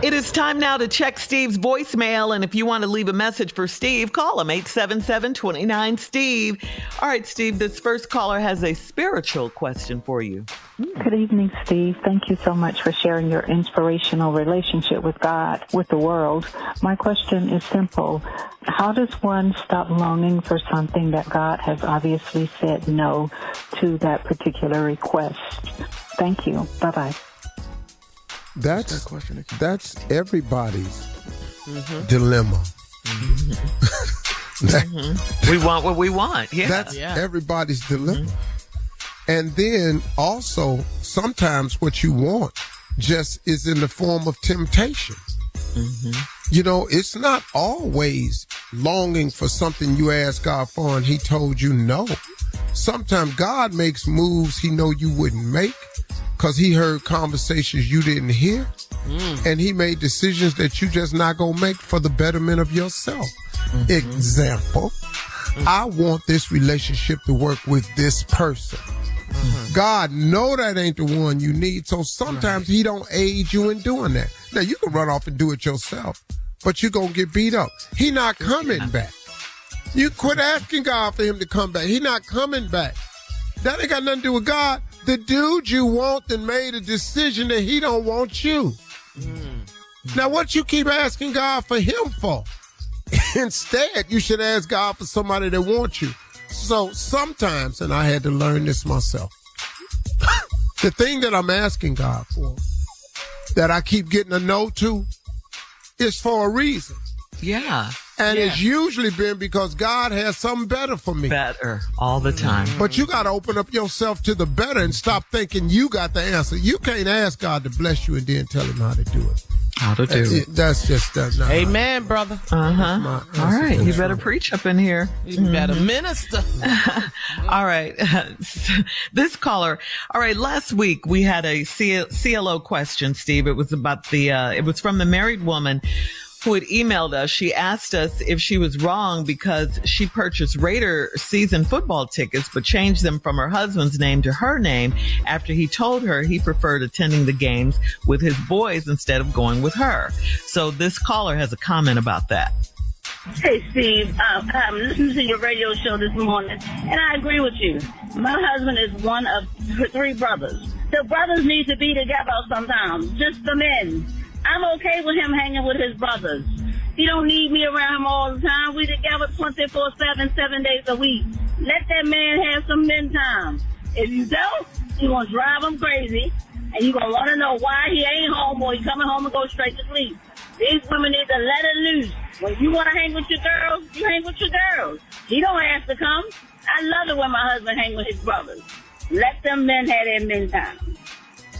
It is time now to check Steve's voicemail. And if you want to leave a message for Steve, call him 877 29 Steve. All right, Steve, this first caller has a spiritual question for you. Good evening, Steve. Thank you so much for sharing your inspirational relationship with God, with the world. My question is simple. How does one stop longing for something that God has obviously said no to that particular request? Thank you. Bye bye. That's that's everybody's mm-hmm. dilemma. Mm-hmm. that, mm-hmm. we want what we want. Yeah, that's yeah. everybody's dilemma. Mm-hmm. And then also sometimes what you want just is in the form of temptation. Mm-hmm. You know, it's not always longing for something you ask God for and He told you no. Sometimes God makes moves He know you wouldn't make because he heard conversations you didn't hear mm. and he made decisions that you just not gonna make for the betterment of yourself mm-hmm. example mm-hmm. i want this relationship to work with this person mm-hmm. god know that ain't the one you need so sometimes right. he don't aid you in doing that now you can run off and do it yourself but you're gonna get beat up he not coming yeah. back you quit asking god for him to come back he not coming back that ain't got nothing to do with god the dude you want then made a decision that he don't want you. Mm. Now, what you keep asking God for him for? Instead, you should ask God for somebody that wants you. So sometimes, and I had to learn this myself, the thing that I'm asking God for, that I keep getting a no to, is for a reason. Yeah. And yes. it's usually been because God has something better for me. Better all the time. But you got to open up yourself to the better and stop thinking you got the answer. You can't ask God to bless you and then tell him how to do it. How to do it. That's just that. Nah, Amen, brother. Uh huh. All right, you better preach up in here. You mm-hmm. better minister. all right, this caller. All right, last week we had a CLO question, Steve. It was about the. Uh, it was from the married woman who had emailed us. She asked us if she was wrong because she purchased Raider season football tickets, but changed them from her husband's name to her name after he told her he preferred attending the games with his boys instead of going with her. So this caller has a comment about that. Hey, Steve. Um, I'm listening to your radio show this morning, and I agree with you. My husband is one of three brothers. The brothers need to be together sometimes, just the men. I'm okay with him hanging with his brothers. He don't need me around him all the time. We together 24 7, seven days a week. Let that man have some men time. If you don't, you gonna drive him crazy, and you gonna want to know why he ain't home or he coming home and go straight to sleep. These women need to let it loose. When you want to hang with your girls, you hang with your girls. He don't have to come. I love it when my husband hang with his brothers. Let them men have their men time.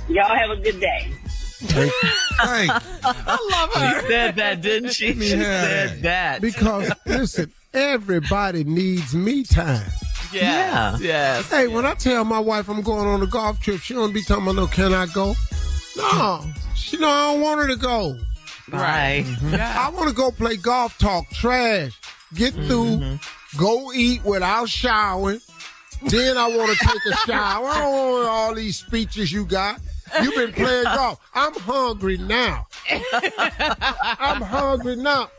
Y'all have a good day. Thank, thank I love her. She said that, didn't she? She Yeah. said that. Because listen, everybody needs me time. yeah. Yes. Hey, when I tell my wife I'm going on a golf trip, she don't be talking about no, can I go? No, she know I don't want her to go. Right. Mm-hmm. I want to go play golf, talk trash, get mm-hmm. through, go eat without showering. Then I want to take a shower. I don't want all these speeches you got. You've been playing golf. I'm hungry now. I'm hungry now.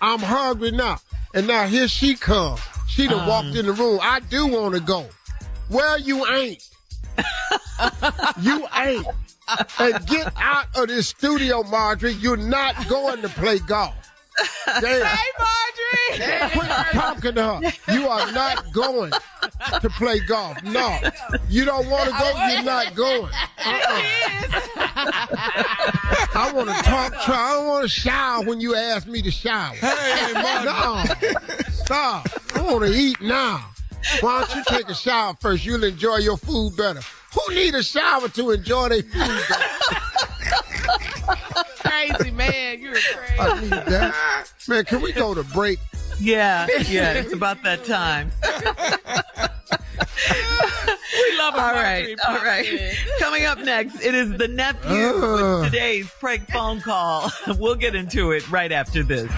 I'm hungry now. And now here she comes. She done um. walked in the room. I do want to go. Well, you ain't. you ain't. And get out of this studio, Marjorie. You're not going to play golf. Damn. Hey, Marjorie. Quit talking to her. You are not going to play golf. No. You don't want to go, you're not going. Uh-uh. I want to talk to I don't want to shower when you ask me to shower. Hey, No. Stop. I want to eat now. Why don't you take a shower first? You'll enjoy your food better. Who need a shower to enjoy their food better? crazy man. You're crazy. I need that. Man, can we go to break? Yeah. Yeah. It's about that time. We love a All Marjorie right, all right. Coming up next, it is the nephew with today's prank phone call. We'll get into it right after this.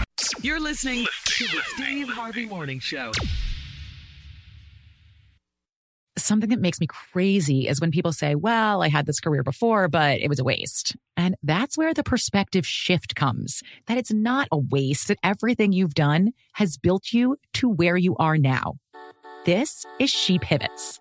You're listening to the Steve Harvey Morning Show. Something that makes me crazy is when people say, well, I had this career before, but it was a waste. And that's where the perspective shift comes that it's not a waste, that everything you've done has built you to where you are now. This is She Pivots,